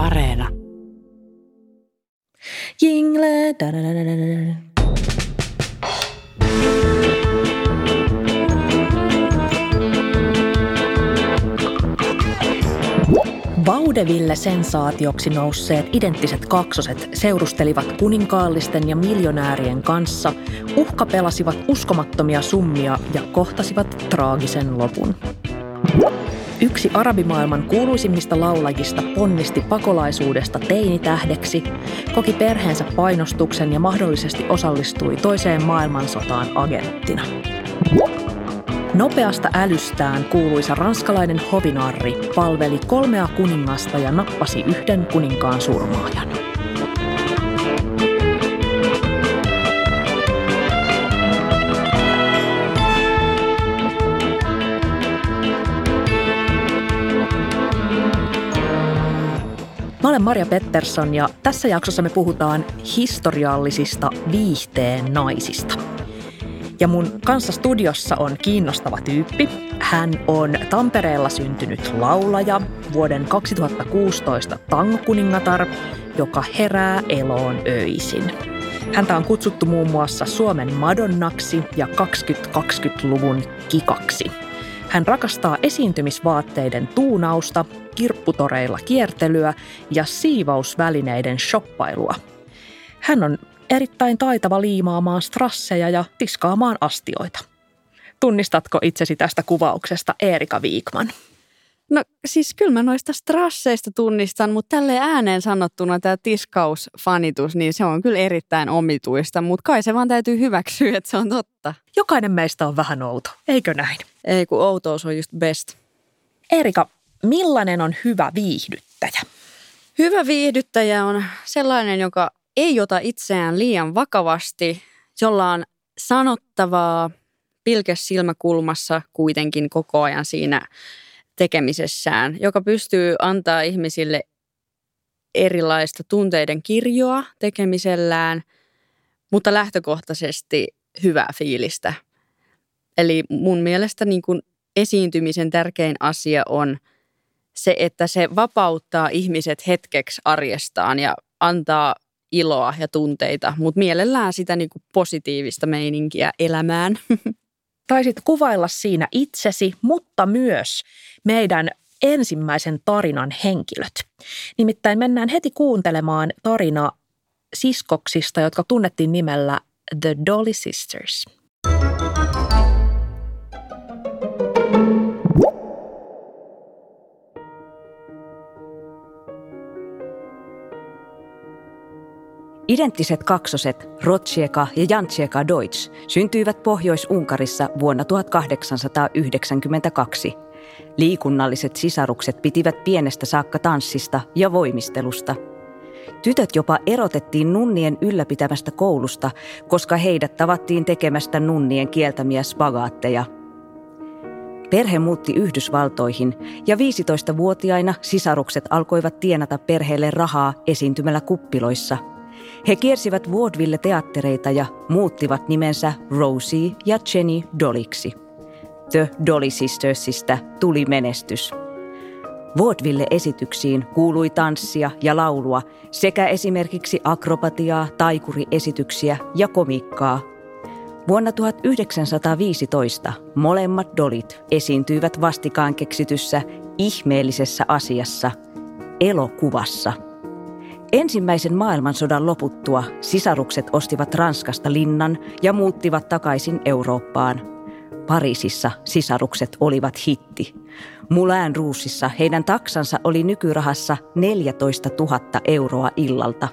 Areena. Jingle. Vaudeville sensaatioksi nousseet identtiset kaksoset seurustelivat kuninkaallisten ja miljonäärien kanssa, uhkapelasivat uskomattomia summia ja kohtasivat traagisen lopun. Yksi arabimaailman kuuluisimmista laulajista ponnisti pakolaisuudesta teinitähdeksi, koki perheensä painostuksen ja mahdollisesti osallistui toiseen maailmansotaan agenttina. Nopeasta älystään kuuluisa ranskalainen hovinarri palveli kolmea kuningasta ja nappasi yhden kuninkaan surmaajan. Olen Maria Pettersson ja tässä jaksossa me puhutaan historiallisista viihteen naisista. Ja mun kanssa studiossa on kiinnostava tyyppi. Hän on Tampereella syntynyt laulaja, vuoden 2016 tangokuningatar, joka herää eloon öisin. Häntä on kutsuttu muun muassa Suomen Madonnaksi ja 2020-luvun kikaksi. Hän rakastaa esiintymisvaatteiden tuunausta, kirpputoreilla kiertelyä ja siivousvälineiden shoppailua. Hän on erittäin taitava liimaamaan strasseja ja tiskaamaan astioita. Tunnistatko itsesi tästä kuvauksesta, Erika Viikman? No siis kyllä mä noista strasseista tunnistan, mutta tälle ääneen sanottuna tämä tiskausfanitus, niin se on kyllä erittäin omituista, mutta kai se vaan täytyy hyväksyä, että se on totta. Jokainen meistä on vähän outo, eikö näin? Ei kun outous on just best. Erika, millainen on hyvä viihdyttäjä? Hyvä viihdyttäjä on sellainen, joka ei ota itseään liian vakavasti, jolla on sanottavaa pilkes silmäkulmassa kuitenkin koko ajan siinä tekemisessään, joka pystyy antaa ihmisille erilaista tunteiden kirjoa tekemisellään, mutta lähtökohtaisesti hyvää fiilistä. Eli mun mielestä niin kuin esiintymisen tärkein asia on se, että se vapauttaa ihmiset hetkeksi arjestaan ja antaa iloa ja tunteita, mutta mielellään sitä niin kuin positiivista meininkiä elämään. Taisit kuvailla siinä itsesi, mutta myös meidän ensimmäisen tarinan henkilöt. Nimittäin mennään heti kuuntelemaan tarina siskoksista, jotka tunnettiin nimellä The Dolly Sisters. Identtiset kaksoset Rotsieka ja Jantsieka Deutsch syntyivät Pohjois-Unkarissa vuonna 1892. Liikunnalliset sisarukset pitivät pienestä saakka tanssista ja voimistelusta. Tytöt jopa erotettiin nunnien ylläpitämästä koulusta, koska heidät tavattiin tekemästä nunnien kieltämiä spagaatteja – Perhe muutti Yhdysvaltoihin ja 15-vuotiaina sisarukset alkoivat tienata perheelle rahaa esiintymällä kuppiloissa – he kiersivät vaudeville-teattereita ja muuttivat nimensä Rosie ja Jenny Doliksi. The Dolly Sistersista tuli menestys. Vaudeville-esityksiin kuului tanssia ja laulua sekä esimerkiksi akrobatiaa, taikuriesityksiä ja komikkaa. Vuonna 1915 molemmat dolit esiintyivät vastikaan keksityssä ihmeellisessä asiassa, elokuvassa – Ensimmäisen maailmansodan loputtua sisarukset ostivat Ranskasta linnan ja muuttivat takaisin Eurooppaan. Pariisissa sisarukset olivat hitti. Moulin Ruusissa heidän taksansa oli nykyrahassa 14 000 euroa illalta.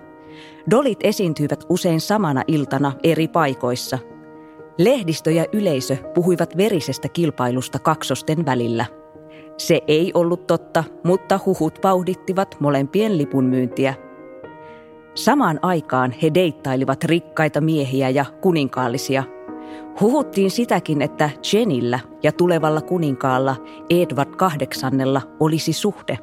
Dolit esiintyivät usein samana iltana eri paikoissa. Lehdistö ja yleisö puhuivat verisestä kilpailusta kaksosten välillä. Se ei ollut totta, mutta huhut vauhdittivat molempien lipun myyntiä – Samaan aikaan he deittailivat rikkaita miehiä ja kuninkaallisia. Huhuttiin sitäkin, että Jenillä ja tulevalla kuninkaalla Edward kahdeksannella olisi suhde.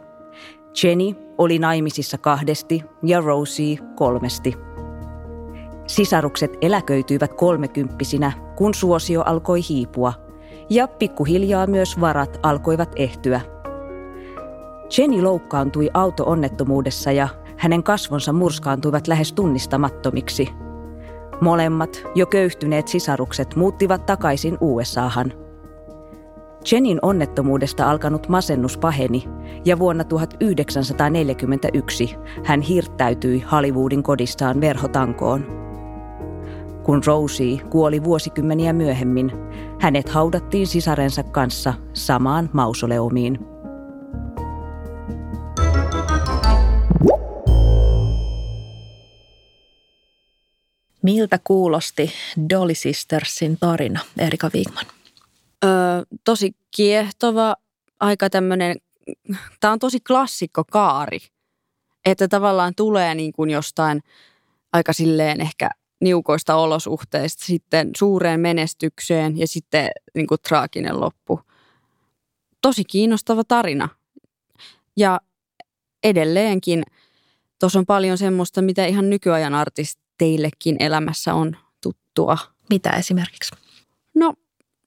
Jenny oli naimisissa kahdesti ja Rosie kolmesti. Sisarukset eläköityivät kolmekymppisinä, kun suosio alkoi hiipua, ja pikkuhiljaa myös varat alkoivat ehtyä – Jenny loukkaantui auto-onnettomuudessa ja hänen kasvonsa murskaantuivat lähes tunnistamattomiksi. Molemmat, jo köyhtyneet sisarukset, muuttivat takaisin USAhan. Jenin onnettomuudesta alkanut masennus paheni ja vuonna 1941 hän hirttäytyi Hollywoodin kodistaan verhotankoon. Kun Rosie kuoli vuosikymmeniä myöhemmin, hänet haudattiin sisarensa kanssa samaan mausoleumiin. Miltä kuulosti Dolly Sistersin tarina, Erika Wigman? Öö, tosi kiehtova, aika tämmöinen, tämä on tosi klassikko kaari, että tavallaan tulee niin kuin jostain aika silleen ehkä niukoista olosuhteista sitten suureen menestykseen ja sitten niin kuin traaginen loppu. Tosi kiinnostava tarina. Ja edelleenkin tuossa on paljon semmoista, mitä ihan nykyajan artist, teillekin elämässä on tuttua? Mitä esimerkiksi? No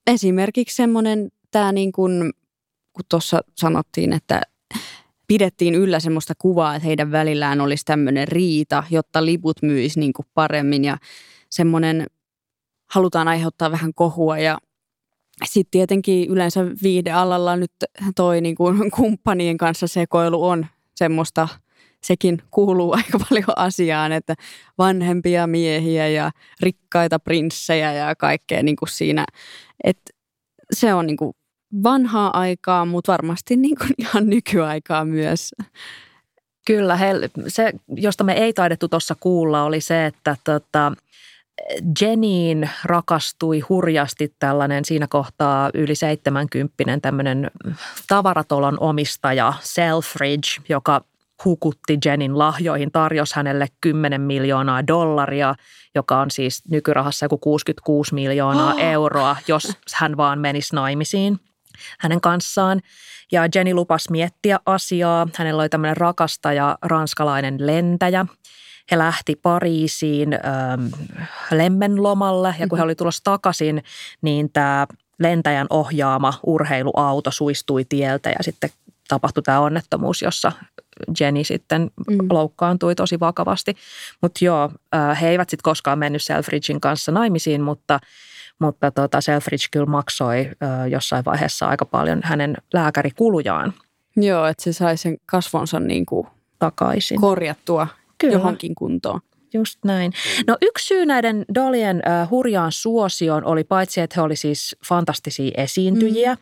esimerkiksi semmoinen, tämä niin kuin, kun tuossa sanottiin, että pidettiin yllä semmoista kuvaa, että heidän välillään olisi tämmöinen riita, jotta liput myisi niin kuin paremmin ja semmoinen halutaan aiheuttaa vähän kohua ja sitten tietenkin yleensä viihdealalla nyt toi niin kuin kumppanien kanssa sekoilu on semmoista – sekin kuuluu aika paljon asiaan, että vanhempia miehiä ja rikkaita prinssejä ja kaikkea niin kuin siinä. Että se on niin kuin vanhaa aikaa, mutta varmasti niin kuin ihan nykyaikaa myös. Kyllä, he, se, josta me ei taidettu tuossa kuulla, oli se, että tota, Jeniin rakastui hurjasti tällainen siinä kohtaa yli 70 tämmöinen tavaratalon omistaja Selfridge, joka hukutti Jenin lahjoihin, tarjosi hänelle 10 miljoonaa dollaria, joka on siis nykyrahassa joku 66 miljoonaa oh. euroa, jos hän vaan menisi naimisiin hänen kanssaan. Ja Jenny lupasi miettiä asiaa. Hänellä oli tämmöinen rakastaja, ranskalainen lentäjä. He lähti Pariisiin ähm, lemmenlomalle ja kun he oli tulossa takaisin, niin tämä lentäjän ohjaama urheiluauto suistui tieltä ja sitten tapahtui tämä onnettomuus, jossa Jenny sitten mm. loukkaantui tosi vakavasti. Mutta joo, he eivät sitten koskaan mennyt Selfridgein kanssa naimisiin, mutta, mutta tota Selfridge kyllä maksoi jossain vaiheessa aika paljon hänen lääkärikulujaan. Joo, että se sai sen kasvonsa niin kuin takaisin. Korjattua kyllä. johonkin kuntoon. Just näin. No yksi syy näiden Dolien uh, hurjaan suosioon oli paitsi, että he oli siis fantastisia esiintyjiä, mm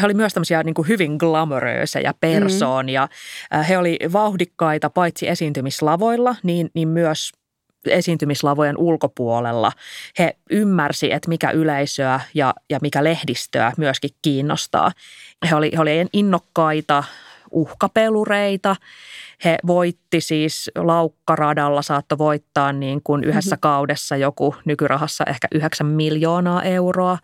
he oli myös tämmöisiä niin kuin hyvin glamoröösejä persoonia. Mm-hmm. He oli vauhdikkaita paitsi esiintymislavoilla, niin, niin myös esiintymislavojen ulkopuolella. He ymmärsi, että mikä yleisöä ja, ja mikä lehdistöä myöskin kiinnostaa. He oli, he oli innokkaita uhkapelureita. He voitti siis laukkaradalla, saattoi voittaa niin kuin yhdessä mm-hmm. kaudessa joku nykyrahassa ehkä 9 miljoonaa euroa.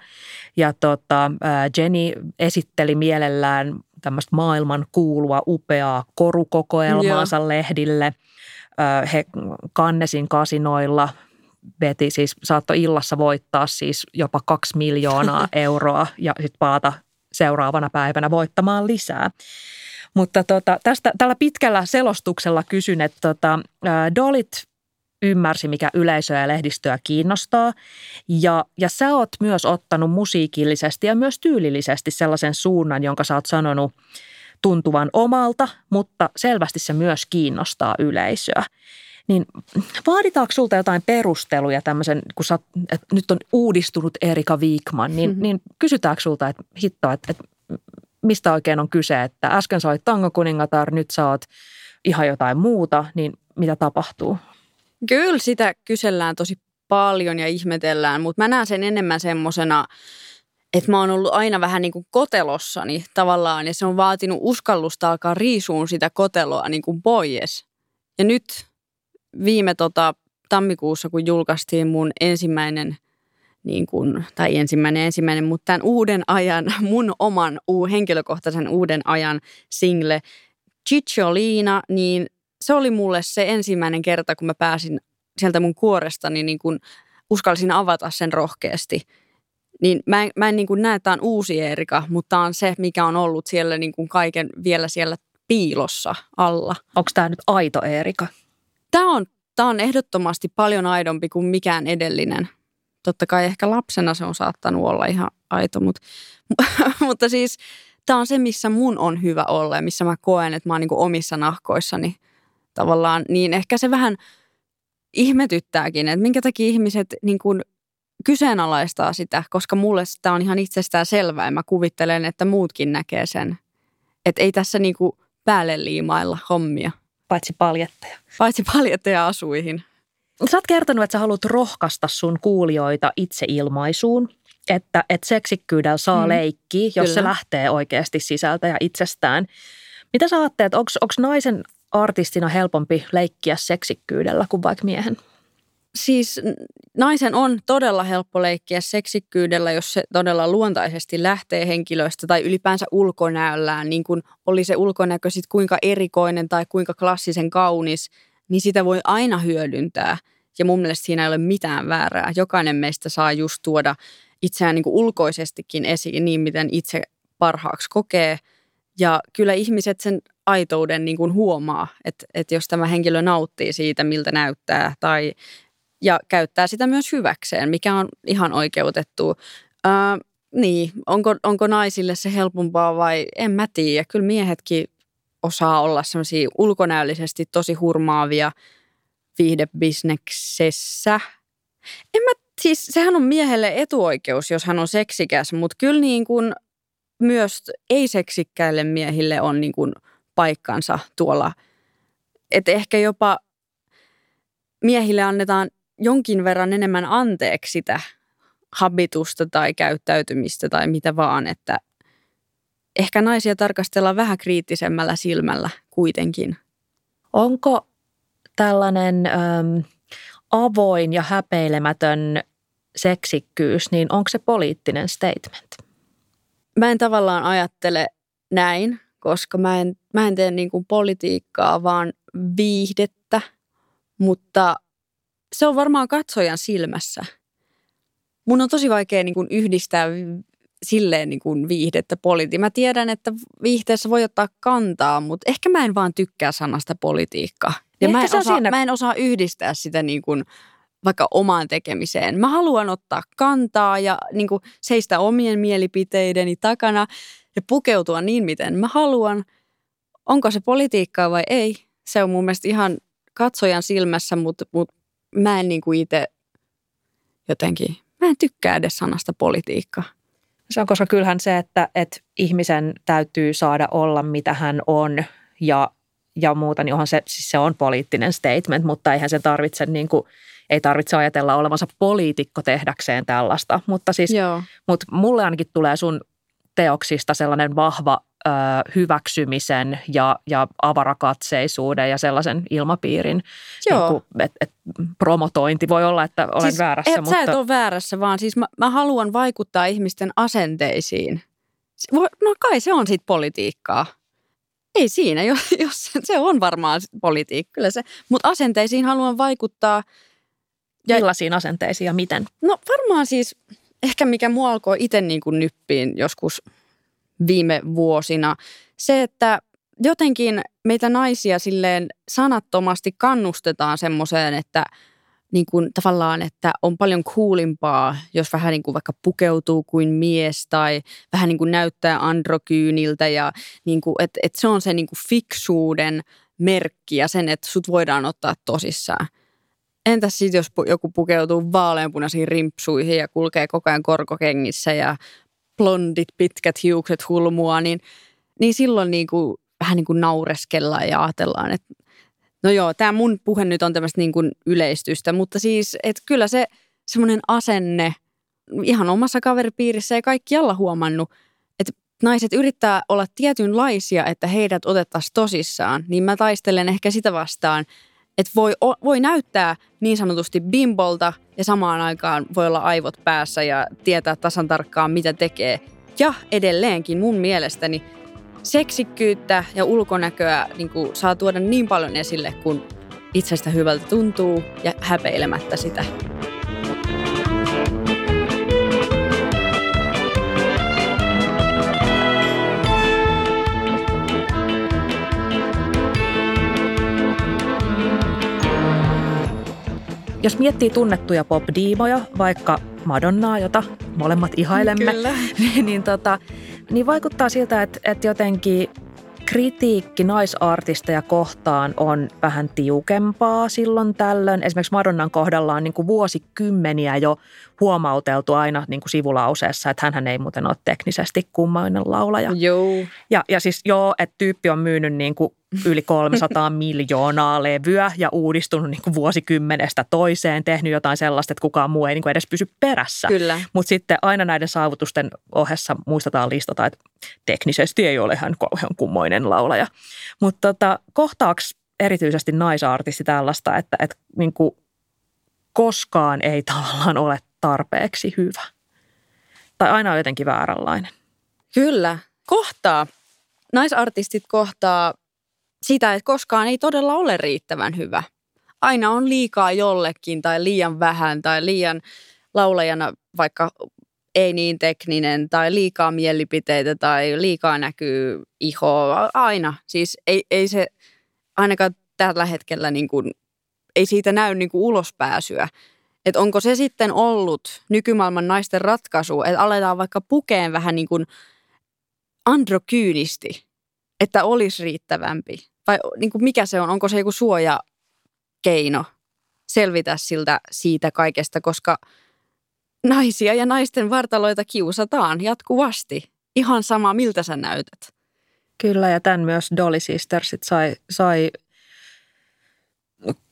Ja tota, Jenny esitteli mielellään tämmöistä maailman kuulua upeaa korukokoelmaansa Joo. lehdille. He kannesin kasinoilla veti siis, saattoi illassa voittaa siis jopa kaksi miljoonaa euroa ja sitten palata seuraavana päivänä voittamaan lisää. Mutta tota, tästä, tällä pitkällä selostuksella kysyn, että tota, Dolit ymmärsi, mikä yleisöä ja lehdistöä kiinnostaa. Ja, ja sä oot myös ottanut musiikillisesti ja myös tyylillisesti sellaisen suunnan, jonka sä oot sanonut tuntuvan omalta, mutta selvästi se myös kiinnostaa yleisöä. Niin vaaditaanko sulta jotain perusteluja tämmöisen, kun sä, että nyt on uudistunut Erika Wigman, niin, mm-hmm. niin kysytäänkö sulta, että hitto, että, että mistä oikein on kyse, että äsken sä olit tangokuningatar, nyt sä oot ihan jotain muuta, niin mitä tapahtuu? Kyllä sitä kysellään tosi paljon ja ihmetellään, mutta mä näen sen enemmän semmoisena, että mä oon ollut aina vähän niin kuin kotelossani tavallaan ja se on vaatinut uskallusta alkaa riisuun sitä koteloa niin kuin pois. Ja nyt viime tota, tammikuussa, kun julkaistiin mun ensimmäinen – niin kuin, tai ensimmäinen ensimmäinen, mutta tämän uuden ajan, mun oman uu, henkilökohtaisen uuden ajan single Cicciolina, niin se oli mulle se ensimmäinen kerta, kun mä pääsin sieltä mun kuorestani, niin kuin uskalsin avata sen rohkeasti. Niin mä en, mä en niin kuin näe, että tämä on uusi Erika, mutta tämä on se, mikä on ollut siellä niin kuin kaiken vielä siellä piilossa alla. Onko tämä nyt aito Eerika? Tämä on, tämä on ehdottomasti paljon aidompi kuin mikään edellinen. Totta kai ehkä lapsena se on saattanut olla ihan aito, mutta, mutta siis tämä on se, missä mun on hyvä olla ja missä mä koen, että mä oon niin omissa nahkoissani tavallaan. Niin ehkä se vähän ihmetyttääkin, että minkä takia ihmiset niin kuin kyseenalaistaa sitä, koska mulle sitä on ihan itsestään selvää ja mä kuvittelen, että muutkin näkee sen. Että ei tässä niin kuin päälle liimailla hommia. Paitsi paljetteja. Paitsi paljetteja asuihin. Sä oot kertonut, että sä haluat rohkaista sun kuulijoita itseilmaisuun, että, että seksikkyydellä saa mm. leikkiä, jos Kyllä. se lähtee oikeasti sisältä ja itsestään. Mitä sä ajattelet, onko naisen artistina helpompi leikkiä seksikkyydellä kuin vaikka miehen? Siis naisen on todella helppo leikkiä seksikkyydellä, jos se todella luontaisesti lähtee henkilöistä tai ylipäänsä ulkonäöllään, niin kuin oli se ulkonäkö sitten kuinka erikoinen tai kuinka klassisen kaunis, niin sitä voi aina hyödyntää. Ja mun mielestä siinä ei ole mitään väärää. Jokainen meistä saa just tuoda itseään niin kuin ulkoisestikin esiin niin, miten itse parhaaksi kokee. Ja kyllä ihmiset sen aitouden niin kuin huomaa, että, että jos tämä henkilö nauttii siitä, miltä näyttää tai ja käyttää sitä myös hyväkseen, mikä on ihan oikeutettu. Ää, niin, onko, onko naisille se helpompaa vai en mä tiedä. Kyllä miehetkin osaa olla semmoisia ulkonäöllisesti tosi hurmaavia viihdebisneksessä. En mä, siis sehän on miehelle etuoikeus, jos hän on seksikäs, mutta kyllä niin kuin myös ei-seksikkäille miehille on niin kuin paikkansa tuolla. Että ehkä jopa miehille annetaan jonkin verran enemmän anteeksi sitä habitusta tai käyttäytymistä tai mitä vaan, että ehkä naisia tarkastellaan vähän kriittisemmällä silmällä kuitenkin. Onko tällainen äm, avoin ja häpeilemätön seksikkyys, niin onko se poliittinen statement? Mä en tavallaan ajattele näin, koska mä en, mä en tee niin kuin politiikkaa, vaan viihdettä, mutta se on varmaan katsojan silmässä. Mun on tosi vaikea niin kuin yhdistää silleen niin kuin viihdettä politi. Mä tiedän, että viihteessä voi ottaa kantaa, mutta ehkä mä en vaan tykkää sanasta politiikka. Ja mä en, osaa, siinä... mä en osaa yhdistää sitä niin kuin vaikka omaan tekemiseen. Mä haluan ottaa kantaa ja niin kuin seistä omien mielipiteideni takana ja pukeutua niin, miten mä haluan. Onko se politiikkaa vai ei? Se on mun mielestä ihan katsojan silmässä, mutta, mutta mä en niin kuin itse jotenkin, mä en tykkää edes sanasta politiikka. Se on, koska kyllähän se, että, että ihmisen täytyy saada olla mitä hän on ja, ja muuta, niin onhan se, siis se on poliittinen statement, mutta eihän se tarvitse niin kuin, ei tarvitse ajatella olevansa poliitikko tehdäkseen tällaista. Mutta siis, Joo. mutta mulle ainakin tulee sun teoksista sellainen vahva ö, hyväksymisen ja, ja avarakatseisuuden ja sellaisen ilmapiirin Joo. Niin kuin, et, et, promotointi. Voi olla, että olen siis väärässä. Et, mutta... Sä et ole väärässä, vaan siis mä, mä haluan vaikuttaa ihmisten asenteisiin. No kai se on sitten politiikkaa. Ei siinä, jos, jos se on varmaan politiikka, kyllä se. Mutta asenteisiin haluan vaikuttaa. Ja, Millaisiin asenteisiin ja miten? No varmaan siis ehkä mikä mua alkoi itse niin kuin nyppiin joskus viime vuosina, se, että jotenkin meitä naisia silleen sanattomasti kannustetaan semmoiseen, että niin kuin tavallaan, että on paljon kuulimpaa, jos vähän niin kuin vaikka pukeutuu kuin mies tai vähän niin kuin näyttää androkyyniltä ja niin kuin, että, että se on se niin kuin fiksuuden merkki ja sen, että sut voidaan ottaa tosissaan. Entäs sitten, jos joku pukeutuu vaaleanpunaisiin rimpsuihin ja kulkee koko ajan korkokengissä ja blondit pitkät hiukset hulmua, niin, niin silloin niin kuin, vähän niin kuin naureskellaan ja ajatellaan, että no joo, tämä mun puhe nyt on tämmöistä niin kuin yleistystä, mutta siis, että kyllä se semmoinen asenne ihan omassa kaveripiirissä ja kaikkialla huomannut, että naiset yrittää olla tietynlaisia, että heidät otettaisiin tosissaan, niin mä taistelen ehkä sitä vastaan – että voi, voi näyttää niin sanotusti bimbolta ja samaan aikaan voi olla aivot päässä ja tietää tasan tarkkaan, mitä tekee. Ja edelleenkin mun mielestäni seksikkyyttä ja ulkonäköä niin kuin, saa tuoda niin paljon esille, kun itsestä hyvältä tuntuu ja häpeilemättä sitä. Jos miettii tunnettuja pop-diimoja, vaikka Madonnaa, jota molemmat ihailemme, Kyllä. niin, niin, tota, niin vaikuttaa siltä, että, että jotenkin kritiikki naisartisteja kohtaan on vähän tiukempaa silloin tällöin. Esimerkiksi Madonnan kohdalla on niin kuin vuosikymmeniä jo huomauteltu aina niin kuin sivulauseessa, että hän ei muuten ole teknisesti kummainen laulaja. Joo. Ja, ja siis joo, että tyyppi on myynyt niin kuin yli 300 miljoonaa levyä ja uudistunut niin kuin vuosikymmenestä toiseen, tehnyt jotain sellaista, että kukaan muu ei niin kuin edes pysy perässä. Kyllä. Mutta sitten aina näiden saavutusten ohessa muistetaan listata, että teknisesti ei ole hän kauhean kummoinen laulaja. Mutta tota, kohtaaks erityisesti naisartisti tällaista, että, että niin kuin koskaan ei tavallaan ole tarpeeksi hyvä? Tai aina on jotenkin vääränlainen. Kyllä. Kohtaa. Naisartistit kohtaa sitä, että koskaan ei todella ole riittävän hyvä. Aina on liikaa jollekin tai liian vähän tai liian laulajana vaikka ei niin tekninen tai liikaa mielipiteitä tai liikaa näkyy ihoa. Aina. Siis ei, ei se ainakaan tällä hetkellä niin kuin, ei siitä näy niin kuin ulospääsyä. Että onko se sitten ollut nykymaailman naisten ratkaisu, että aletaan vaikka pukeen vähän niin kuin androkyynisti, että olisi riittävämpi? Vai niin kuin mikä se on? Onko se joku suojakeino selvitä siltä siitä kaikesta, koska naisia ja naisten vartaloita kiusataan jatkuvasti. Ihan sama, miltä sä näytät. Kyllä, ja tämän myös Dolly Sistersit sai, sai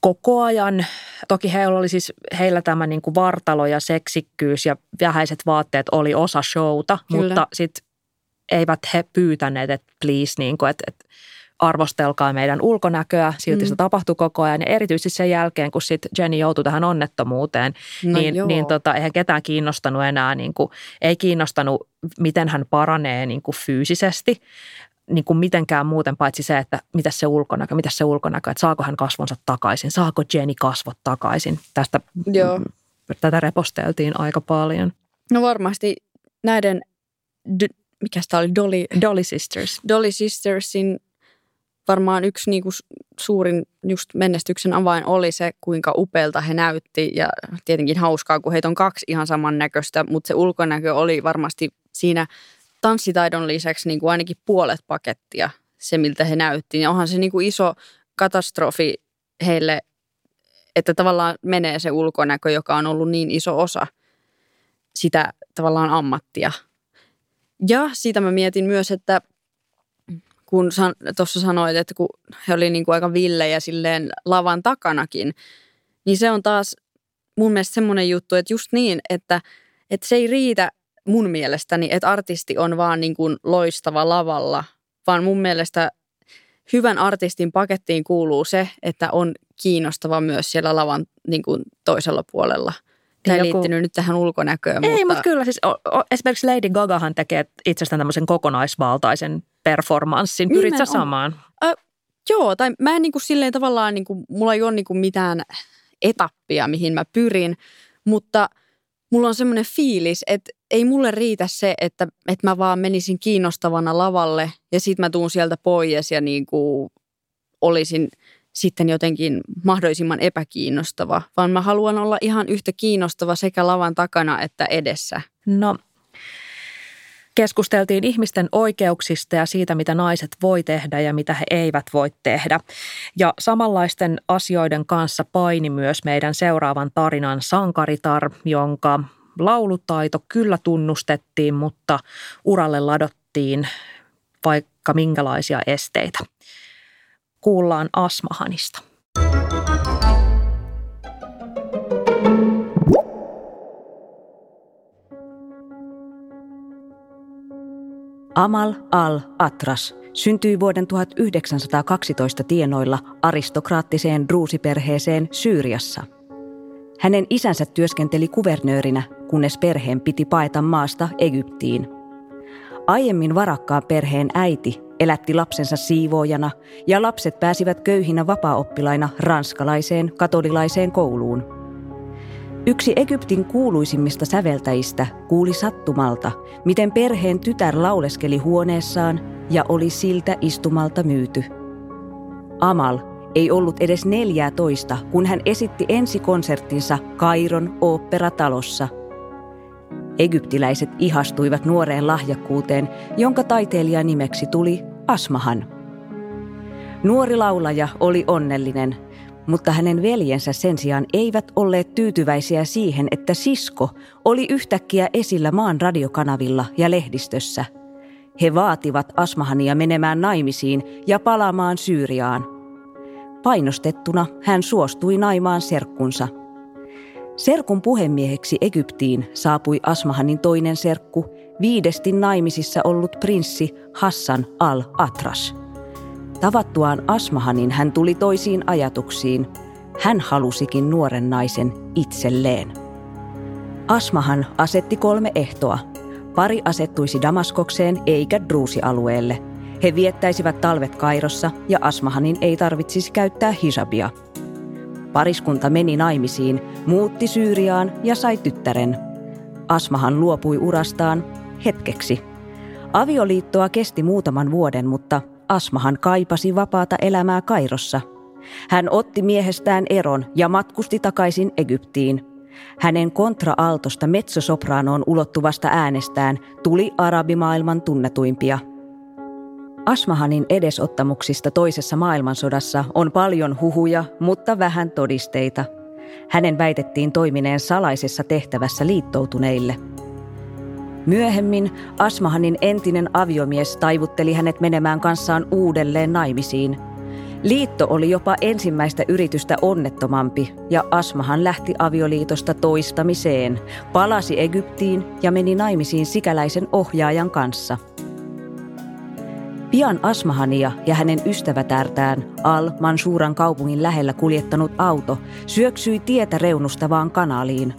koko ajan. Toki heillä oli siis, heillä tämä niin kuin vartalo ja seksikkyys ja vähäiset vaatteet oli osa showta, Kyllä. mutta sitten eivät he pyytäneet, että please, niin kuin, että, että arvostelkaa meidän ulkonäköä, silti mm. se tapahtui koko ajan. Ja erityisesti sen jälkeen, kun sitten Jenny joutui tähän onnettomuuteen, No niin, joo. niin tota, eihän ketään kiinnostanut enää, niin kuin, ei kiinnostanut, miten hän paranee niin kuin fyysisesti, niin kuin mitenkään muuten, paitsi se, että mitä se ulkonäkö, mitä se ulkonäkö, että saako hän kasvonsa takaisin, saako Jenny kasvot takaisin. Tästä Joo. tätä reposteltiin aika paljon. No varmasti näiden, d- mikä sitä oli, Dolly, Dolly Sisters. Dolly Sistersin varmaan yksi niinku s- suurin just menestyksen avain oli se, kuinka upealta he näytti. Ja tietenkin hauskaa, kun heitä on kaksi ihan samannäköistä, mutta se ulkonäkö oli varmasti siinä tanssitaidon lisäksi niinku ainakin puolet pakettia, se miltä he näytti. Ja onhan se niinku iso katastrofi heille, että tavallaan menee se ulkonäkö, joka on ollut niin iso osa sitä tavallaan ammattia. Ja siitä mä mietin myös, että kun san, tuossa sanoit, että kun he oli niin kuin aika villejä silleen lavan takanakin, niin se on taas mun mielestä semmoinen juttu, että just niin, että, että se ei riitä mun mielestäni, että artisti on vaan niin kuin loistava lavalla, vaan mun mielestä hyvän artistin pakettiin kuuluu se, että on kiinnostava myös siellä lavan niin kuin toisella puolella. Tämä ei Joku- liittynyt nyt tähän ulkonäköön, Ei, mutta... mutta kyllä siis o, o, esimerkiksi Lady Gagahan tekee itsestään tämmöisen kokonaisvaltaisen performanssin. Pyrit sä samaan? Joo, tai mä en niin kuin silleen tavallaan, niin kuin, mulla ei ole niin kuin mitään etappia, mihin mä pyrin, mutta mulla on semmoinen fiilis, että ei mulle riitä se, että, että mä vaan menisin kiinnostavana lavalle ja sit mä tuun sieltä pois ja niin kuin olisin sitten jotenkin mahdollisimman epäkiinnostava, vaan mä haluan olla ihan yhtä kiinnostava sekä lavan takana että edessä. No, keskusteltiin ihmisten oikeuksista ja siitä, mitä naiset voi tehdä ja mitä he eivät voi tehdä. Ja samanlaisten asioiden kanssa paini myös meidän seuraavan tarinan sankaritar, jonka laulutaito kyllä tunnustettiin, mutta uralle ladottiin vaikka minkälaisia esteitä. Kuullaan Asmahanista. Amal al-Atras syntyi vuoden 1912 tienoilla aristokraattiseen druusiperheeseen Syyriassa. Hänen isänsä työskenteli kuvernöörinä, kunnes perheen piti paeta maasta Egyptiin. Aiemmin varakkaan perheen äiti elätti lapsensa siivoojana ja lapset pääsivät köyhinä vapaaoppilaina ranskalaiseen katolilaiseen kouluun. Yksi Egyptin kuuluisimmista säveltäjistä kuuli sattumalta, miten perheen tytär lauleskeli huoneessaan ja oli siltä istumalta myyty. Amal ei ollut edes 14, kun hän esitti ensikonserttinsa Kairon oopperatalossa. Egyptiläiset ihastuivat nuoreen lahjakkuuteen, jonka taiteilijan nimeksi tuli Asmahan. Nuori laulaja oli onnellinen, mutta hänen veljensä sen sijaan eivät olleet tyytyväisiä siihen, että sisko oli yhtäkkiä esillä maan radiokanavilla ja lehdistössä. He vaativat Asmahania menemään naimisiin ja palaamaan Syyriaan. Painostettuna hän suostui naimaan serkkunsa. Serkun puhemieheksi Egyptiin saapui Asmahanin toinen serkku, viidesti naimisissa ollut prinssi Hassan al-Atras – Tavattuaan Asmahanin hän tuli toisiin ajatuksiin. Hän halusikin nuoren naisen itselleen. Asmahan asetti kolme ehtoa. Pari asettuisi Damaskokseen eikä Druusi-alueelle. He viettäisivät talvet Kairossa ja Asmahanin ei tarvitsisi käyttää hisabia. Pariskunta meni naimisiin, muutti Syyriaan ja sai tyttären. Asmahan luopui urastaan hetkeksi. Avioliittoa kesti muutaman vuoden, mutta Asmahan kaipasi vapaata elämää Kairossa. Hän otti miehestään eron ja matkusti takaisin Egyptiin. Hänen kontraaltosta metsosopraanoon ulottuvasta äänestään tuli arabimaailman tunnetuimpia. Asmahanin edesottamuksista toisessa maailmansodassa on paljon huhuja, mutta vähän todisteita. Hänen väitettiin toimineen salaisessa tehtävässä liittoutuneille – Myöhemmin Asmahanin entinen aviomies taivutteli hänet menemään kanssaan uudelleen naimisiin. Liitto oli jopa ensimmäistä yritystä onnettomampi ja Asmahan lähti avioliitosta toistamiseen, palasi Egyptiin ja meni naimisiin sikäläisen ohjaajan kanssa. Pian Asmahania ja hänen ystävätärtään Al-Mansuran kaupungin lähellä kuljettanut auto syöksyi tietä reunustavaan kanaliin.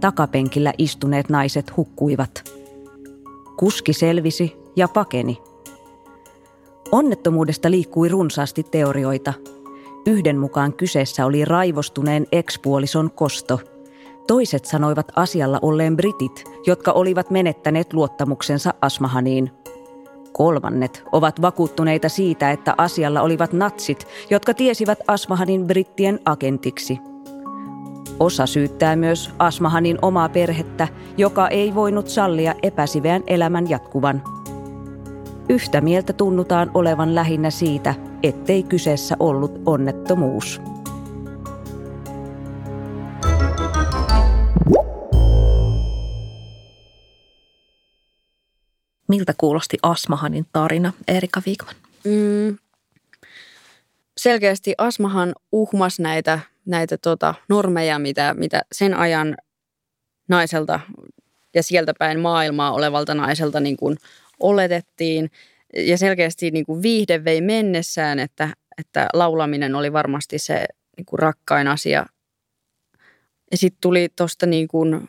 Takapenkillä istuneet naiset hukkuivat. Kuski selvisi ja pakeni. Onnettomuudesta liikkui runsaasti teorioita. Yhden mukaan kyseessä oli raivostuneen ekspuolison kosto. Toiset sanoivat asialla olleen britit, jotka olivat menettäneet luottamuksensa Asmahaniin. Kolmannet ovat vakuuttuneita siitä, että asialla olivat natsit, jotka tiesivät Asmahanin brittien agentiksi – Osa syyttää myös Asmahanin omaa perhettä, joka ei voinut sallia epäsiveän elämän jatkuvan. Yhtä mieltä tunnutaan olevan lähinnä siitä, ettei kyseessä ollut onnettomuus. Miltä kuulosti Asmahanin tarina, Erika Wigman? Mm. Selkeästi Asmahan uhmas näitä näitä tota, normeja, mitä, mitä sen ajan naiselta ja sieltä päin maailmaa olevalta naiselta niin kuin oletettiin. Ja selkeästi niin kuin viihde vei mennessään, että, että laulaminen oli varmasti se niin kuin rakkain asia. Ja sitten tuli tuosta niin kuin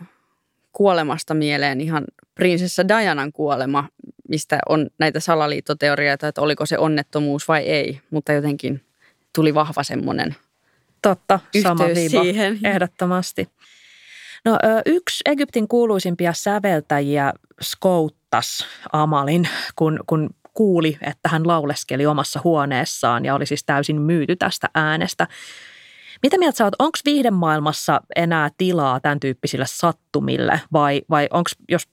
kuolemasta mieleen ihan prinsessa Dianan kuolema, mistä on näitä salaliittoteorioita, että oliko se onnettomuus vai ei. Mutta jotenkin tuli vahva semmoinen – Totta, sama viiva, siihen. ehdottomasti. No, yksi Egyptin kuuluisimpia säveltäjiä skouttas Amalin, kun, kun kuuli, että hän lauleskeli omassa huoneessaan ja oli siis täysin myyty tästä äänestä. Mitä mieltä sä oot, onko viihdemaailmassa enää tilaa tämän tyyppisille sattumille vai, vai onko, jos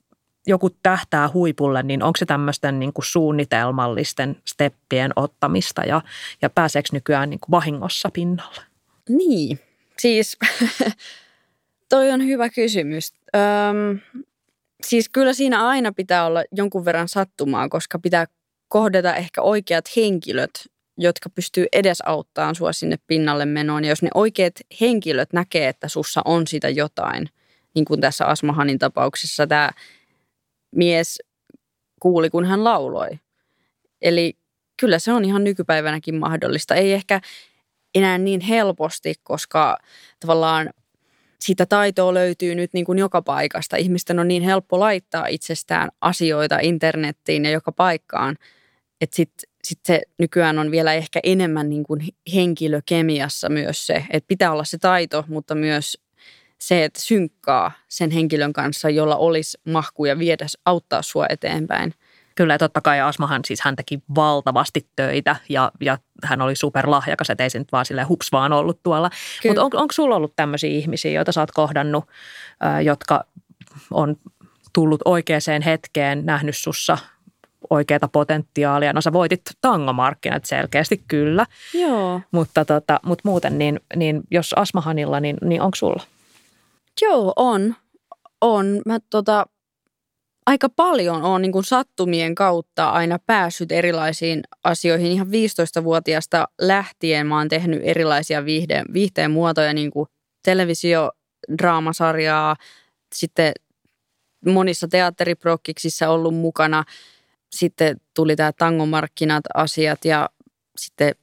joku tähtää huipulle, niin onko se tämmöisten niin kuin suunnitelmallisten steppien ottamista ja, ja pääseekö nykyään niin kuin vahingossa pinnalle? Niin, siis toi on hyvä kysymys. Öm, siis kyllä siinä aina pitää olla jonkun verran sattumaa, koska pitää kohdata ehkä oikeat henkilöt, jotka pystyy edesauttamaan sua sinne pinnalle menoon. Ja jos ne oikeat henkilöt näkee, että sussa on sitä jotain, niin kuin tässä Asmahanin tapauksessa tämä mies kuuli, kun hän lauloi. Eli kyllä se on ihan nykypäivänäkin mahdollista. Ei ehkä enää niin helposti, koska tavallaan sitä taitoa löytyy nyt niin kuin joka paikasta. Ihmisten on niin helppo laittaa itsestään asioita internettiin ja joka paikkaan, että sitten sit se nykyään on vielä ehkä enemmän niin kuin henkilökemiassa myös se, että pitää olla se taito, mutta myös se, että synkkaa sen henkilön kanssa, jolla olisi mahkuja viedä, auttaa sua eteenpäin. Kyllä, totta kai Asmahan siis hän teki valtavasti töitä ja, ja hän oli superlahjakas, että ei se nyt vaan silleen hups vaan ollut tuolla. Mutta on, onko sulla ollut tämmöisiä ihmisiä, joita sä oot kohdannut, äh, jotka on tullut oikeaan hetkeen, nähnyt sussa oikeata potentiaalia. No sä voitit tangomarkkinat selkeästi kyllä. Joo. Mutta, tota, mutta muuten, niin, niin jos Asmahanilla, niin, niin onko sulla? Joo, on. On. Mä tota, aika paljon on niin kuin sattumien kautta aina päässyt erilaisiin asioihin. Ihan 15-vuotiaasta lähtien mä oon tehnyt erilaisia viihde, viihteen muotoja, niin kuin televisio, draamasarjaa, sitten monissa teatteriprokkiksissa ollut mukana. Sitten tuli tämä tangomarkkinat asiat ja sitten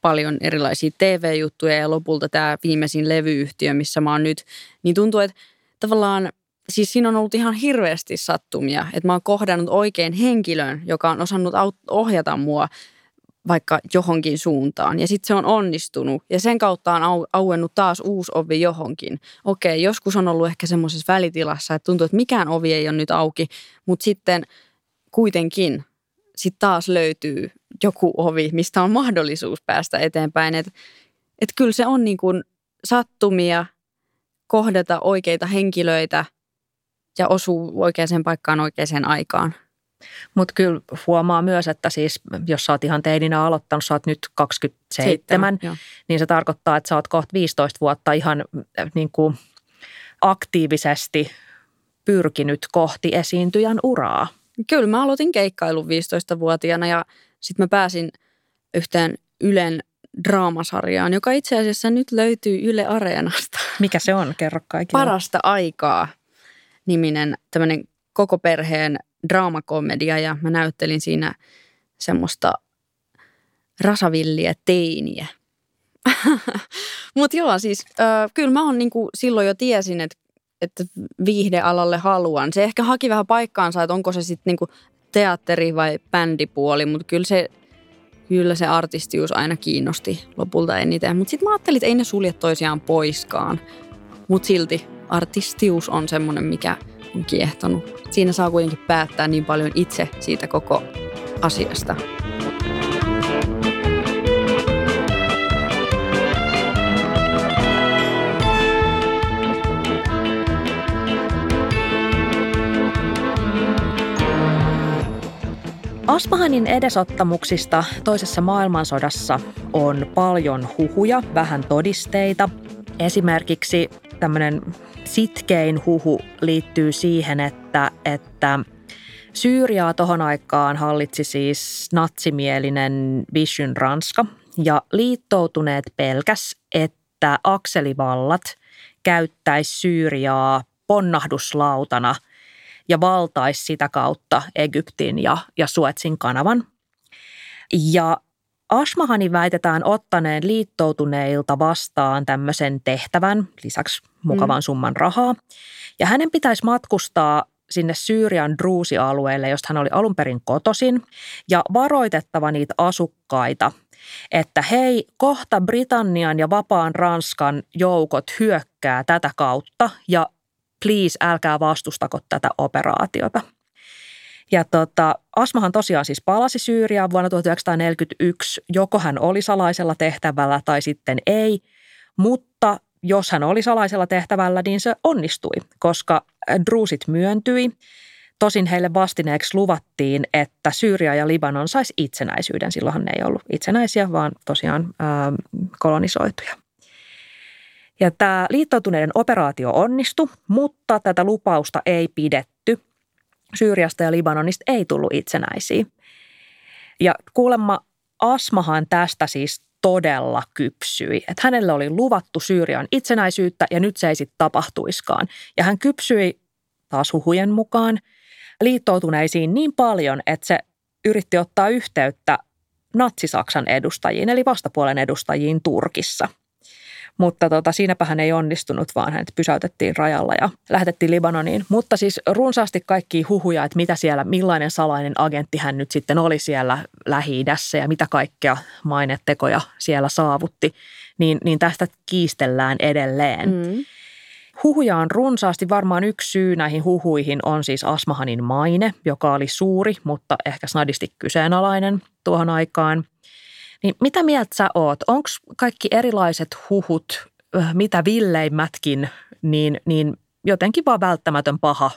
paljon erilaisia TV-juttuja ja lopulta tämä viimeisin levyyhtiö, missä mä oon nyt, niin tuntuu, että tavallaan siis siinä on ollut ihan hirveästi sattumia, että mä oon kohdannut oikein henkilön, joka on osannut ohjata mua vaikka johonkin suuntaan. Ja sitten se on onnistunut ja sen kautta on au- auennut taas uusi ovi johonkin. Okei, joskus on ollut ehkä semmoisessa välitilassa, että tuntuu, että mikään ovi ei ole nyt auki, mutta sitten kuitenkin sitten taas löytyy joku ovi, mistä on mahdollisuus päästä eteenpäin. Että et kyllä se on niin kuin sattumia kohdata oikeita henkilöitä – ja osuu oikeaan paikkaan oikeaan aikaan. Mutta kyllä huomaa myös, että siis jos sä oot ihan teininä aloittanut, sä oot nyt 27, Seittemän, niin se tarkoittaa, että sä oot kohta 15 vuotta ihan äh, niin kuin aktiivisesti pyrkinyt kohti esiintyjän uraa. Kyllä mä aloitin keikkailun 15-vuotiaana ja sitten mä pääsin yhteen Ylen draamasarjaan, joka itse asiassa nyt löytyy Yle Areenasta. Mikä se on? Kerro kaikille. Parasta aikaa niminen tämmöinen koko perheen draamakomedia ja mä näyttelin siinä semmoista rasavilliä teiniä. Mutta joo, siis äh, kyllä mä oon niinku silloin jo tiesin, että että viihdealalle haluan. Se ehkä haki vähän paikkaansa, että onko se sitten niinku teatteri vai bändipuoli, mutta kyllä se, kyllä se artistius aina kiinnosti lopulta eniten. Mutta sitten mä ajattelin, että ei ne sulje toisiaan poiskaan, mutta silti artistius on semmoinen, mikä on kiehtonut. Siinä saa kuitenkin päättää niin paljon itse siitä koko asiasta. Aspahanin edesottamuksista toisessa maailmansodassa on paljon huhuja, vähän todisteita. Esimerkiksi tämmöinen sitkein huhu liittyy siihen, että, että Syyriaa tohon aikaan hallitsi siis natsimielinen Vision Ranska ja liittoutuneet pelkäs, että akselivallat käyttäisi Syyriaa ponnahduslautana ja valtaisi sitä kautta Egyptin ja, ja Suetsin kanavan. Ja Ashmahanin väitetään ottaneen liittoutuneilta vastaan tämmöisen tehtävän, lisäksi mukavan mm. summan rahaa. Ja hänen pitäisi matkustaa sinne Syyrian Druusi-alueelle, josta hän oli alun perin kotosin, ja varoitettava niitä asukkaita, että hei, kohta Britannian ja vapaan Ranskan joukot hyökkää tätä kautta, ja please älkää vastustako tätä operaatiota – ja tota, Asmahan tosiaan siis palasi Syyriaan vuonna 1941, joko hän oli salaisella tehtävällä tai sitten ei, mutta jos hän oli salaisella tehtävällä, niin se onnistui, koska druusit myöntyi. Tosin heille vastineeksi luvattiin, että Syyria ja Libanon saisi itsenäisyyden. Silloinhan ne ei ollut itsenäisiä, vaan tosiaan ää, kolonisoituja. Ja tämä liittoutuneiden operaatio onnistui, mutta tätä lupausta ei pidetty Syyriasta ja Libanonista ei tullut itsenäisiä. Ja kuulemma Asmahan tästä siis todella kypsyi. Että hänelle oli luvattu Syyrian itsenäisyyttä ja nyt se ei sitten tapahtuiskaan. Ja hän kypsyi taas huhujen mukaan liittoutuneisiin niin paljon, että se yritti ottaa yhteyttä Natsi-Saksan edustajiin, eli vastapuolen edustajiin Turkissa – mutta tota, siinäpä hän ei onnistunut, vaan hänet pysäytettiin rajalla ja lähetettiin Libanoniin. Mutta siis runsaasti kaikki huhuja, että mitä siellä, millainen salainen agentti hän nyt sitten oli siellä lähi ja mitä kaikkea mainetekoja siellä saavutti, niin, niin tästä kiistellään edelleen. Mm. Huhuja on runsaasti. Varmaan yksi syy näihin huhuihin on siis Asmahanin maine, joka oli suuri, mutta ehkä snadisti kyseenalainen tuohon aikaan. Niin mitä mieltä sä oot? Onko kaikki erilaiset huhut, mitä villeimmätkin, niin, niin jotenkin vaan välttämätön paha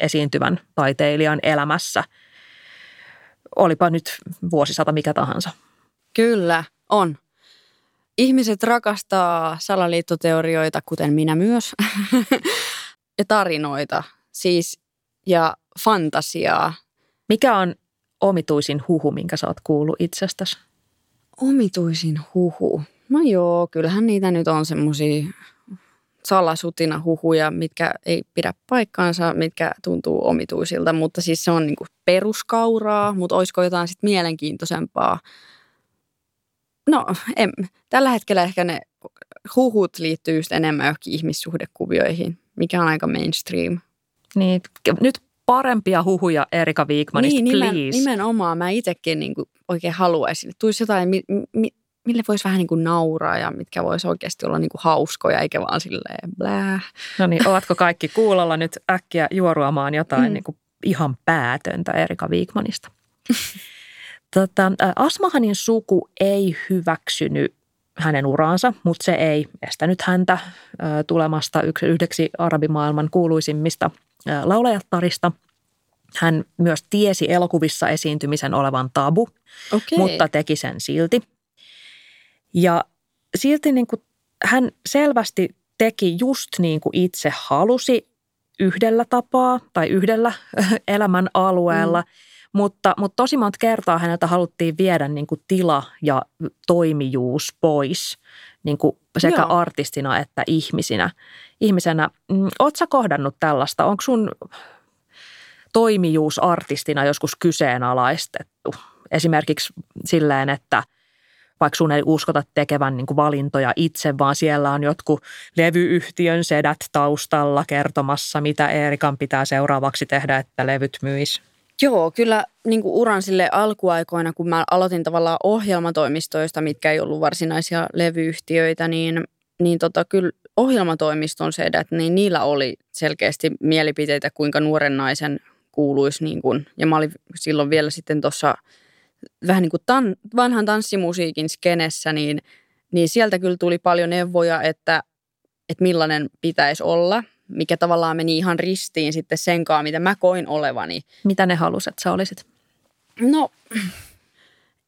esiintyvän taiteilijan elämässä? Olipa nyt vuosisata mikä tahansa. Kyllä, on. Ihmiset rakastaa salaliittoteorioita, kuten minä myös, ja tarinoita, siis ja fantasiaa. Mikä on omituisin huhu, minkä sä oot kuullut itsestäsi? Omituisin huhu? No joo, kyllähän niitä nyt on semmoisia salasutina huhuja, mitkä ei pidä paikkaansa, mitkä tuntuu omituisilta, mutta siis se on niinku peruskauraa, mutta olisiko jotain sitten mielenkiintoisempaa – No, en. tällä hetkellä ehkä ne huhut liittyy just enemmän johonkin ihmissuhdekuvioihin, mikä on aika mainstream. Niin, nyt parempia huhuja Erika Wigmanista, niin, nimen, please. nimenomaan. Mä itsekin niin kuin oikein haluaisin. Tulisi jotain, mi, mi, mille voisi vähän niin kuin nauraa ja mitkä voisi oikeasti olla niin kuin hauskoja, eikä vaan silleen blää. No niin, ovatko kaikki kuulolla nyt äkkiä juoruamaan jotain mm. niin kuin ihan päätöntä Erika Wigmanista? Tota, Asmahanin suku ei hyväksynyt hänen uraansa, mutta se ei estänyt häntä tulemasta yhdeksi arabimaailman kuuluisimmista laulajattarista. Hän myös tiesi elokuvissa esiintymisen olevan tabu, okay. mutta teki sen silti. Ja silti niin kuin hän selvästi teki just niin kuin itse halusi yhdellä tapaa tai yhdellä elämän alueella. Mm mutta, mutta tosi monta kertaa häneltä haluttiin viedä niin kuin tila ja toimijuus pois niin kuin sekä Joo. artistina että ihmisinä. ihmisenä. Mm, Oletko kohdannut tällaista? Onko sun toimijuus artistina joskus kyseenalaistettu? Esimerkiksi silleen, että vaikka sun ei uskota tekevän niin valintoja itse, vaan siellä on jotkut levyyhtiön sedät taustalla kertomassa, mitä Eerikan pitää seuraavaksi tehdä, että levyt myisi. Joo, kyllä niin kuin uran sille alkuaikoina, kun mä aloitin tavallaan ohjelmatoimistoista, mitkä ei ollut varsinaisia levyyhtiöitä, niin, niin tota, kyllä ohjelmatoimiston sedät, niin niillä oli selkeästi mielipiteitä, kuinka nuoren naisen kuuluisi. Niin kuin, ja mä olin silloin vielä sitten tuossa vähän niin kuin tan, vanhan tanssimusiikin skenessä, niin, niin sieltä kyllä tuli paljon neuvoja, että, että millainen pitäisi olla – mikä tavallaan meni ihan ristiin sitten senkaan, mitä mä koin olevani. Mitä ne halusit, että sä olisit? No,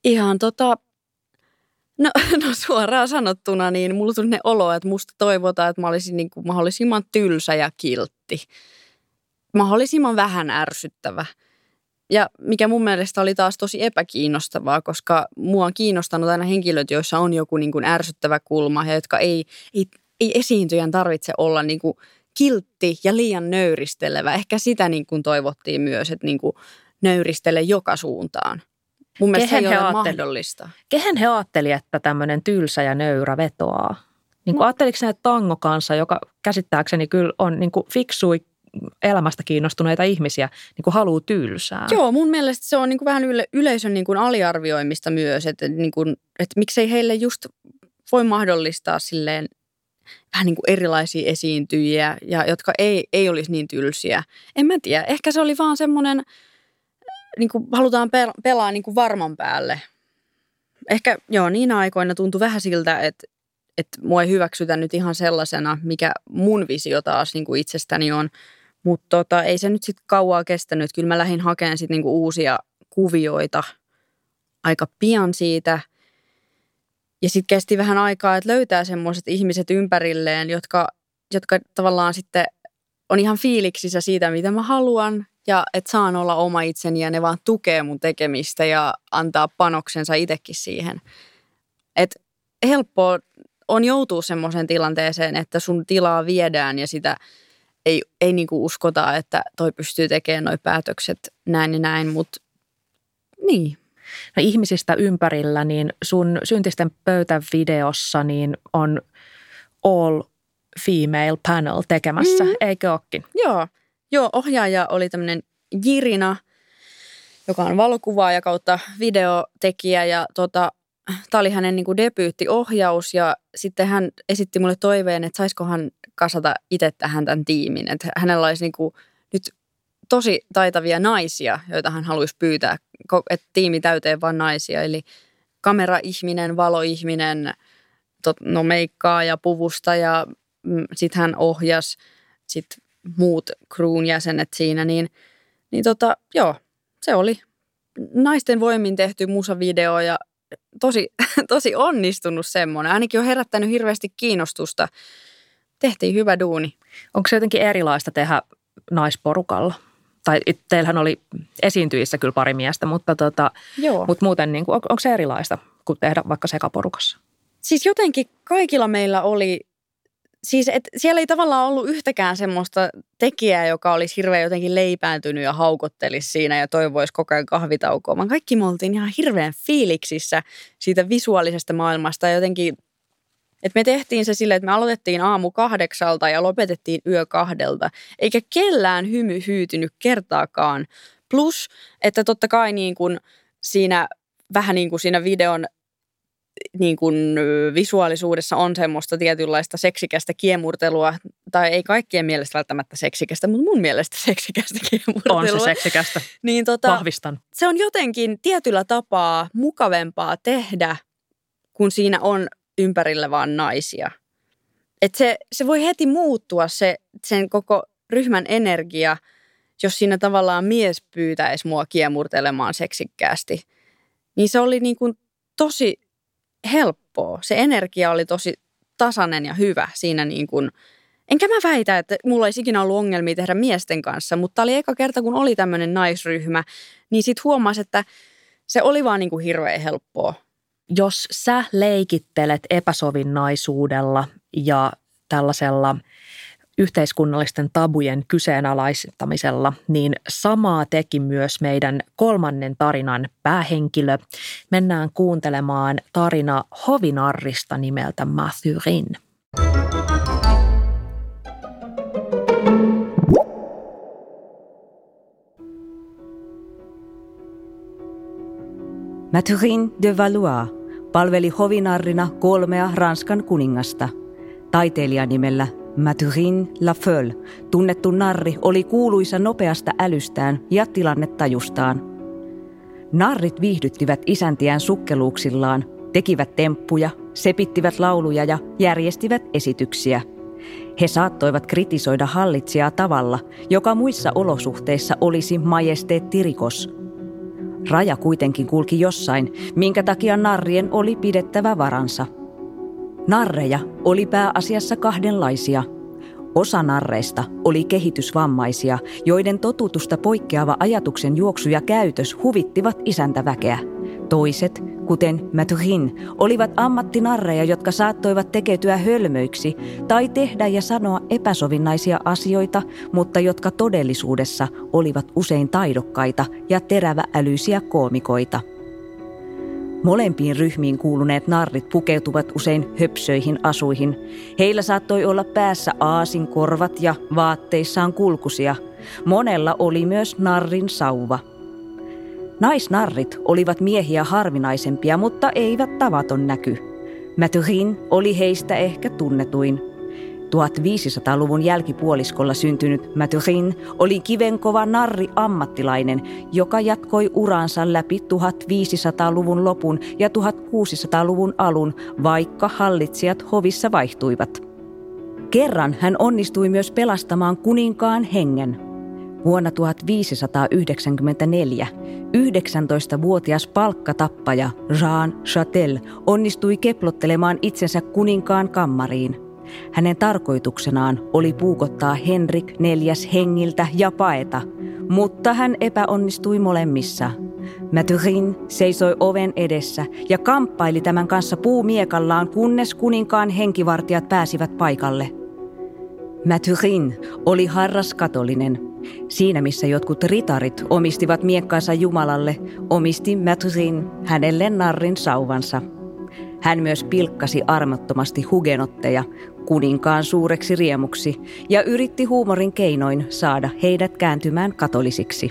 ihan tota, no, no suoraan sanottuna, niin mulla tuli ne olo, että musta toivotaan, että mä olisin niin kuin mahdollisimman tylsä ja kiltti. Mahdollisimman vähän ärsyttävä. Ja mikä mun mielestä oli taas tosi epäkiinnostavaa, koska mua on kiinnostanut aina henkilöt, joissa on joku niin kuin ärsyttävä kulma ja jotka ei, ei, ei esiintyjän tarvitse olla niin kuin kiltti ja liian nöyristelevä. Ehkä sitä niin kuin toivottiin myös, että niin kuin nöyristele joka suuntaan. Mun mielestä Kehen se ei ole mahdollista. Kehen he ajatteli, että tämmöinen tylsä ja nöyrä vetoaa? Niin kuin no. Ajatteliko ne tango kanssa, joka käsittääkseni kyllä on niin kuin fiksui elämästä kiinnostuneita ihmisiä, niin kuin haluaa tylsää. Joo, mun mielestä se on niin kuin vähän yle, yleisön niin kuin aliarvioimista myös, että, niin kuin, että miksei heille just voi mahdollistaa silleen vähän niin kuin erilaisia esiintyjiä, ja jotka ei, ei olisi niin tylsiä. En mä tiedä, ehkä se oli vaan semmoinen, niin kuin halutaan pelaa niin kuin varman päälle. Ehkä joo, niin aikoina tuntui vähän siltä, että, että mua ei hyväksytä nyt ihan sellaisena, mikä mun visio taas niin kuin itsestäni on. Mutta tota, ei se nyt sitten kauaa kestänyt. Kyllä mä lähdin hakemaan sitten niin uusia kuvioita aika pian siitä – ja sitten kesti vähän aikaa, että löytää semmoiset ihmiset ympärilleen, jotka, jotka tavallaan sitten on ihan fiiliksissä siitä, mitä mä haluan. Ja että saan olla oma itseni ja ne vaan tukee mun tekemistä ja antaa panoksensa itsekin siihen. Että helppoa on joutua semmoiseen tilanteeseen, että sun tilaa viedään ja sitä ei, ei niinku uskota, että toi pystyy tekemään noi päätökset näin ja näin, mutta niin, no ihmisistä ympärillä, niin sun syntisten pöytävideossa niin on all female panel tekemässä, mm. eikö ookin? Joo. Joo, ohjaaja oli tämmöinen Jirina, joka on valokuvaaja kautta videotekijä ja tota, tämä oli hänen niin debyyttiohjaus ja sitten hän esitti mulle toiveen, että saisikohan kasata itse tähän tämän tiimin. Että hänellä olisi niin kuin nyt tosi taitavia naisia, joita hän haluaisi pyytää, että tiimi täyteen vain naisia. Eli kameraihminen, valoihminen, no meikkaa ja puvusta ja mm, sitten hän ohjas sit muut crewn jäsenet siinä, niin, niin tota, joo, se oli naisten voimin tehty musavideo ja tosi, tosi onnistunut semmoinen. Ainakin on herättänyt hirveästi kiinnostusta. Tehtiin hyvä duuni. Onko se jotenkin erilaista tehdä naisporukalla? Tai teillähän oli esiintyjissä kyllä pari miestä, mutta, tota, Joo. mutta muuten niin kuin, on, onko se erilaista kuin tehdä vaikka sekaporukassa? Siis jotenkin kaikilla meillä oli siis et siellä ei tavallaan ollut yhtäkään semmoista tekijää, joka olisi hirveän jotenkin leipääntynyt ja haukottelisi siinä ja toivoisi koko ajan kahvitaukoa, vaan kaikki me oltiin ihan hirveän fiiliksissä siitä visuaalisesta maailmasta ja jotenkin, että me tehtiin se silleen, että me aloitettiin aamu kahdeksalta ja lopetettiin yö kahdelta, eikä kellään hymy hyytynyt kertaakaan. Plus, että totta kai niin kuin siinä vähän niin kuin siinä videon niin kuin visuaalisuudessa on semmoista tietynlaista seksikästä kiemurtelua, tai ei kaikkien mielestä välttämättä seksikästä, mutta mun mielestä seksikästä kiemurtelua. On se seksikästä, niin tota, vahvistan. Se on jotenkin tietyllä tapaa mukavempaa tehdä, kun siinä on ympärillä vaan naisia. Et se, se voi heti muuttua se, sen koko ryhmän energia, jos siinä tavallaan mies pyytäisi mua kiemurtelemaan seksikkäästi. Niin se oli niin kuin tosi helppoa. Se energia oli tosi tasainen ja hyvä siinä niin kuin, enkä mä väitä, että mulla ei ikinä ollut ongelmia tehdä miesten kanssa, mutta oli eka kerta, kun oli tämmöinen naisryhmä, niin sit huomasi, että se oli vaan niin kuin hirveän helppoa. Jos sä leikittelet epäsovinnaisuudella ja tällaisella – yhteiskunnallisten tabujen kyseenalaistamisella, niin samaa teki myös meidän kolmannen tarinan päähenkilö. Mennään kuuntelemaan tarina hovinarrista nimeltä Mathurin. Mathurin de Valois palveli hovinarrina kolmea Ranskan kuningasta. Taiteilijan nimellä Mathurin Lafeule, tunnettu narri, oli kuuluisa nopeasta älystään ja tilannetajustaan. Narrit viihdyttivät isäntiään sukkeluuksillaan, tekivät temppuja, sepittivät lauluja ja järjestivät esityksiä. He saattoivat kritisoida hallitsijaa tavalla, joka muissa olosuhteissa olisi majesteettirikos. Raja kuitenkin kulki jossain, minkä takia narrien oli pidettävä varansa – Narreja oli pääasiassa kahdenlaisia. Osa narreista oli kehitysvammaisia, joiden totutusta poikkeava ajatuksen juoksu ja käytös huvittivat isäntäväkeä. Toiset, kuten Mathurin, olivat ammattinarreja, jotka saattoivat tekeytyä hölmöiksi tai tehdä ja sanoa epäsovinnaisia asioita, mutta jotka todellisuudessa olivat usein taidokkaita ja teräväälyisiä koomikoita – Molempiin ryhmiin kuuluneet narrit pukeutuvat usein höpsöihin asuihin. Heillä saattoi olla päässä aasin korvat ja vaatteissaan kulkusia. Monella oli myös narrin sauva. Naisnarrit olivat miehiä harvinaisempia, mutta eivät tavaton näky. Mathurin oli heistä ehkä tunnetuin – 1500-luvun jälkipuoliskolla syntynyt Mathurin oli kivenkova narri ammattilainen, joka jatkoi uransa läpi 1500-luvun lopun ja 1600-luvun alun, vaikka hallitsijat hovissa vaihtuivat. Kerran hän onnistui myös pelastamaan kuninkaan hengen. Vuonna 1594 19-vuotias palkkatappaja Jean Chatel onnistui keplottelemaan itsensä kuninkaan kammariin – hänen tarkoituksenaan oli puukottaa Henrik neljäs hengiltä ja paeta, mutta hän epäonnistui molemmissa. Mathurin seisoi oven edessä ja kamppaili tämän kanssa puumiekallaan, kunnes kuninkaan henkivartijat pääsivät paikalle. Mathurin oli harras katolinen. Siinä missä jotkut ritarit omistivat miekkansa Jumalalle, omisti Matusin hänelle narrin sauvansa. Hän myös pilkkasi armottomasti hugenotteja kuninkaan suureksi riemuksi ja yritti huumorin keinoin saada heidät kääntymään katolisiksi.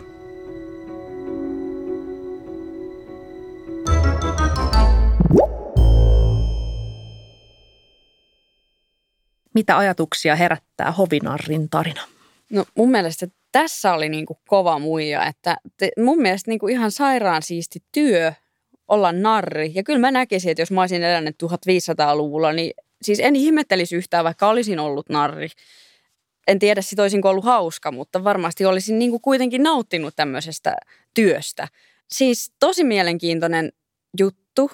Mitä ajatuksia herättää hovinarrin tarina? No mun mielestä tässä oli niin kuin kova muija, että te, mun mielestä niin kuin ihan sairaan siisti työ olla narri. Ja kyllä mä näkisin, että jos mä olisin elänyt 1500-luvulla, niin siis en ihmettelisi yhtään, vaikka olisin ollut narri. En tiedä, sit olisinko ollut hauska, mutta varmasti olisin niin kuin kuitenkin nauttinut tämmöisestä työstä. Siis tosi mielenkiintoinen juttu.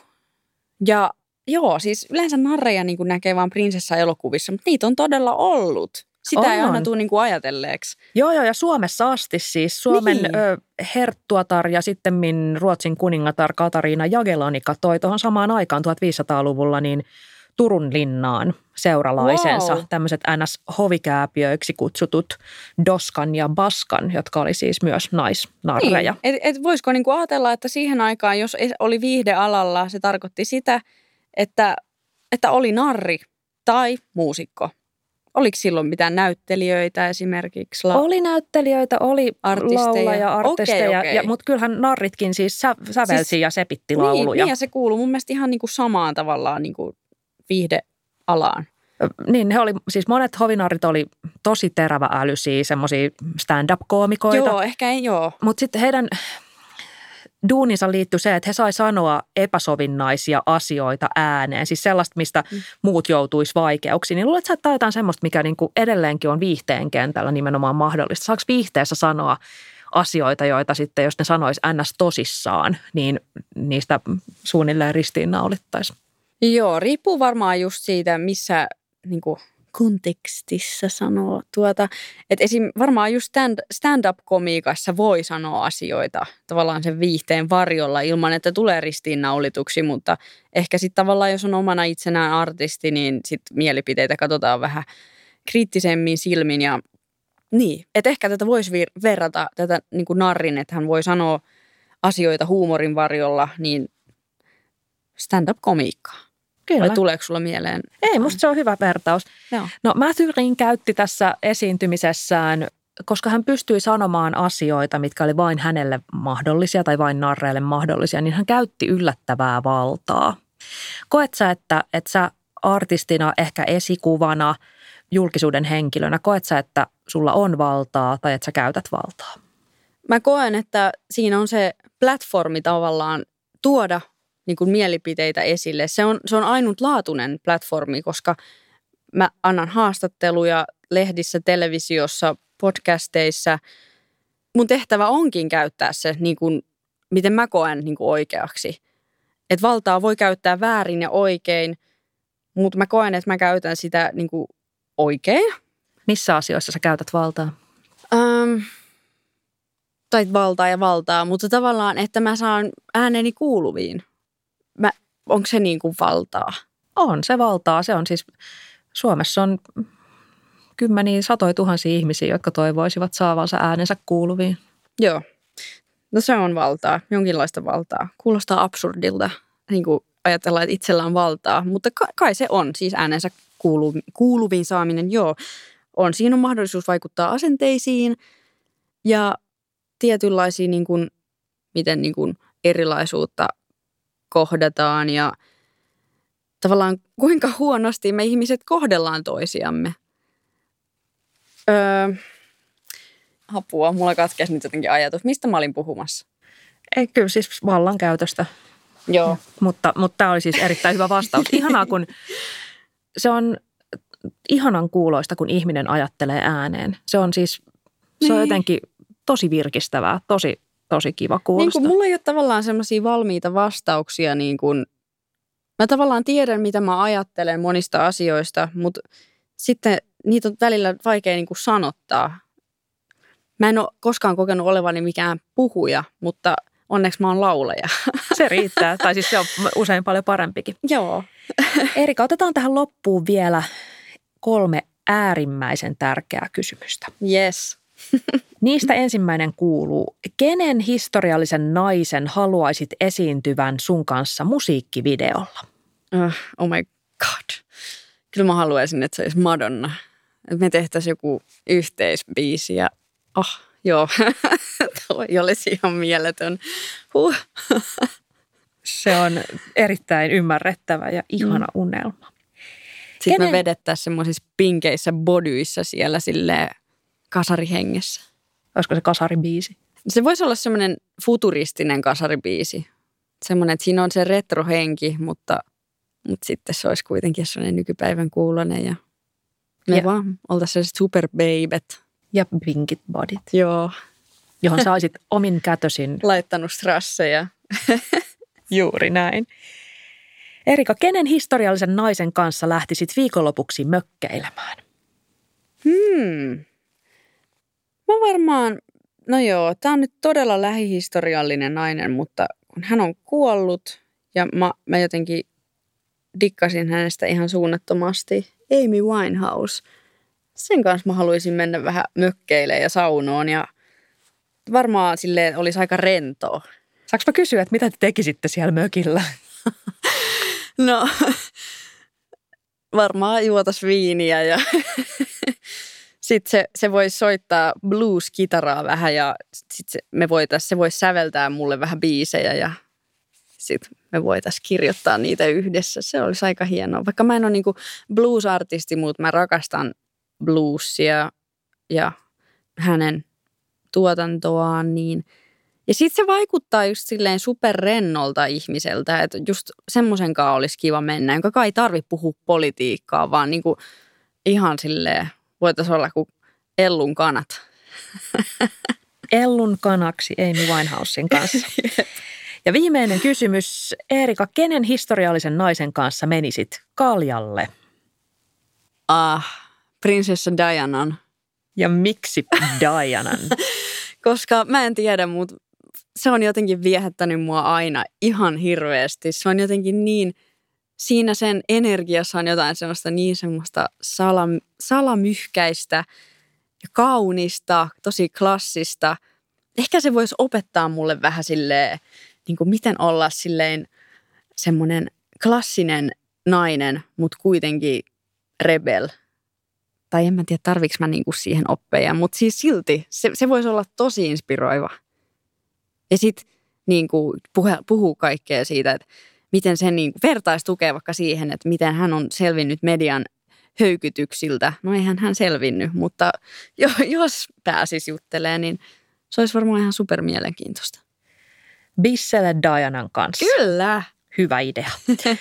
Ja joo, siis yleensä narreja niin kuin näkee vain prinsessa-elokuvissa, mutta niitä on todella ollut. Sitä on. ei aina tule niin kuin ajatelleeksi. Joo, joo, ja Suomessa asti siis. Suomen niin. ö, herttuatar ja sitten Ruotsin kuningatar Katariina Jagelonika toi tuohon samaan aikaan 1500-luvulla niin Turun linnaan seuralaisensa, wow. tämmöiset NS-hovikääpiöiksi kutsutut Doskan ja Baskan, jotka oli siis myös naisnarreja. Niin. Et, et voisiko niinku ajatella, että siihen aikaan, jos oli viihdealalla, se tarkoitti sitä, että, että oli narri tai muusikko. Oliko silloin mitään näyttelijöitä esimerkiksi? La- oli näyttelijöitä, oli artisteja. laulaja, artisteja, okay, okay. Ja, mutta kyllähän narritkin siis sä, sävelsi siis, ja sepitti niin, lauluja. Niin, ja se kuuluu mun mielestä ihan niin kuin samaan tavallaan niin kuin viihdealaan. Niin, he oli, siis monet hovinaarit oli tosi terävä älysiä, semmoisia stand-up-koomikoita. Joo, ehkä ei joo. Mutta sitten heidän duuninsa liittyi se, että he sai sanoa epäsovinnaisia asioita ääneen, siis sellaista, mistä mm. muut joutuisi vaikeuksiin. Niin luulet, että jotain semmoista, mikä niin kuin edelleenkin on viihteen kentällä nimenomaan mahdollista. Saako viihteessä sanoa asioita, joita sitten, jos ne sanoisi ns. tosissaan, niin niistä suunnilleen ristiinnaulittaisiin? Joo, riippuu varmaan just siitä, missä niin kuin kontekstissa sanoa tuota, että esim. varmaan just stand, stand-up-komiikassa voi sanoa asioita tavallaan sen viihteen varjolla ilman, että tulee ristiinnaulituksi, mutta ehkä sitten tavallaan jos on omana itsenään artisti, niin sitten mielipiteitä katsotaan vähän kriittisemmin silmin ja niin, että ehkä tätä voisi vir- verrata tätä niin kuin narrin, että hän voi sanoa asioita huumorin varjolla, niin stand-up-komiikkaa. Kyllä. Vai tuleeko sulla mieleen? Ei, musta se on hyvä vertaus. Joo. No Mathurin käytti tässä esiintymisessään, koska hän pystyi sanomaan asioita, mitkä oli vain hänelle mahdollisia tai vain narreille mahdollisia, niin hän käytti yllättävää valtaa. Koet sä, että, että sä artistina, ehkä esikuvana, julkisuuden henkilönä, koet sä, että sulla on valtaa tai että sä käytät valtaa? Mä koen, että siinä on se platformi tavallaan tuoda niin kuin mielipiteitä esille. Se on, se on ainutlaatuinen platformi, koska mä annan haastatteluja lehdissä, televisiossa, podcasteissa. Mun tehtävä onkin käyttää se, niin kuin, miten mä koen niin kuin oikeaksi. Et valtaa voi käyttää väärin ja oikein, mutta mä koen, että mä käytän sitä niin kuin oikein. Missä asioissa sä käytät valtaa? Um, tai valtaa ja valtaa, mutta tavallaan, että mä saan ääneni kuuluviin mä, onko se niin kuin valtaa? On se valtaa. Se on siis, Suomessa on kymmeniä, satoja tuhansia ihmisiä, jotka toivoisivat saavansa äänensä kuuluviin. Joo. No se on valtaa, jonkinlaista valtaa. Kuulostaa absurdilta niin kuin ajatella, että itsellä on valtaa, mutta kai se on, siis äänensä kuulu, kuuluviin saaminen, joo. On, siinä on mahdollisuus vaikuttaa asenteisiin ja tietynlaisiin, niin kuin, miten niin kuin erilaisuutta kohdataan ja tavallaan kuinka huonosti me ihmiset kohdellaan toisiamme. Öö, apua, mulla katkesi nyt jotenkin ajatus. Mistä mä olin puhumassa? Ei, kyllä siis vallankäytöstä. Joo. Mutta, mutta tämä oli siis erittäin hyvä vastaus. Ihanaa, kun se on ihanan kuuloista, kun ihminen ajattelee ääneen. Se on siis, se on niin. jotenkin tosi virkistävää, tosi tosi kiva kuulostaa. Niin mulla ei ole tavallaan semmoisia valmiita vastauksia, niin kuin, mä tavallaan tiedän, mitä mä ajattelen monista asioista, mutta sitten niitä on välillä vaikea niin kuin sanottaa. Mä en ole koskaan kokenut olevani mikään puhuja, mutta onneksi mä oon laulaja. Se riittää, tai siis se on usein paljon parempikin. Joo. Erika, otetaan tähän loppuun vielä kolme äärimmäisen tärkeää kysymystä. Yes. Niistä ensimmäinen kuuluu, kenen historiallisen naisen haluaisit esiintyvän sun kanssa musiikkivideolla? Uh, oh my god. Kyllä mä haluaisin, että se olisi Madonna. Että me tehtäisiin joku yhteisbiisi ja oh, joo, toi olisi ihan mieletön. Huh. se on erittäin ymmärrettävä ja ihana mm. unelma. Sitten Kenen- me vedettäisiin semmoisissa pinkeissä bodyissä siellä sille kasarihengessä. Olisiko se kasaribiisi? Se voisi olla semmoinen futuristinen kasaribiisi. Semmoinen, että siinä on se retrohenki, mutta, mutta sitten se olisi kuitenkin sellainen nykypäivän kuulonen ja me Ja- vaan oltaisiin superbeibet. Ja pinkit bodit, Joo, johon saisit omin kätösin laittanut strasseja. juuri näin. Erika, kenen historiallisen naisen kanssa lähtisit viikonlopuksi mökkeilemään? Hmm. Mä varmaan, no joo, tää on nyt todella lähihistoriallinen nainen, mutta kun hän on kuollut ja mä, mä jotenkin dikkasin hänestä ihan suunnattomasti. Amy Winehouse. Sen kanssa mä haluaisin mennä vähän mökkeilemään ja saunoon ja varmaan sille olisi aika rentoa. Saanko mä kysyä, että mitä te tekisitte siellä mökillä? No, varmaan juotas viiniä ja sitten se, se voisi soittaa blues-kitaraa vähän ja sitten se, me voitais, se voisi säveltää mulle vähän biisejä ja sitten me voitaisiin kirjoittaa niitä yhdessä. Se olisi aika hienoa. Vaikka mä en ole niinku blues-artisti, mutta mä rakastan bluesia ja hänen tuotantoaan, niin ja sitten se vaikuttaa just silleen superrennolta ihmiseltä, että just semmoisen kanssa olisi kiva mennä, jonka kai ei tarvi puhua politiikkaa, vaan niinku ihan silleen voitaisiin olla kuin Ellun kanat. Ellun kanaksi Amy Winehousein kanssa. Ja viimeinen kysymys. Erika, kenen historiallisen naisen kanssa menisit kaljalle? Ah, prinsessa Dianan. Ja miksi Dianan? Koska mä en tiedä, mutta se on jotenkin viehättänyt mua aina ihan hirveästi. Se on jotenkin niin, siinä sen energiassa on jotain semmoista niin semmoista salam, salamyhkäistä ja kaunista, tosi klassista. Ehkä se voisi opettaa mulle vähän silleen, niin kuin miten olla silleen semmoinen klassinen nainen, mutta kuitenkin rebel. Tai en mä tiedä, tarviks mä niinku siihen oppeja, mutta siis silti se, se voisi olla tosi inspiroiva. Ja sitten niinku puhu, puhuu kaikkea siitä, että miten se vertaisi tukea vaikka siihen, että miten hän on selvinnyt median höykytyksiltä. No eihän hän selvinnyt, mutta jo, jos pääsis juttelemaan, niin se olisi varmaan ihan super mielenkiintoista. Bissele Dianan kanssa. Kyllä. Hyvä idea.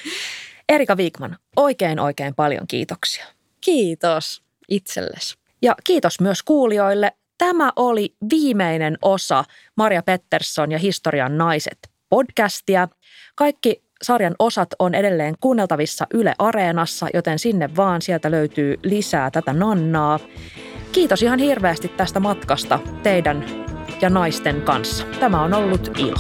Erika Viikman, oikein oikein paljon kiitoksia. Kiitos itsellesi. Ja kiitos myös kuulijoille. Tämä oli viimeinen osa Maria Pettersson ja Historian naiset podcastia. Kaikki sarjan osat on edelleen kuunneltavissa Yle Areenassa, joten sinne vaan sieltä löytyy lisää tätä nannaa. Kiitos ihan hirveästi tästä matkasta teidän ja naisten kanssa. Tämä on ollut ilo.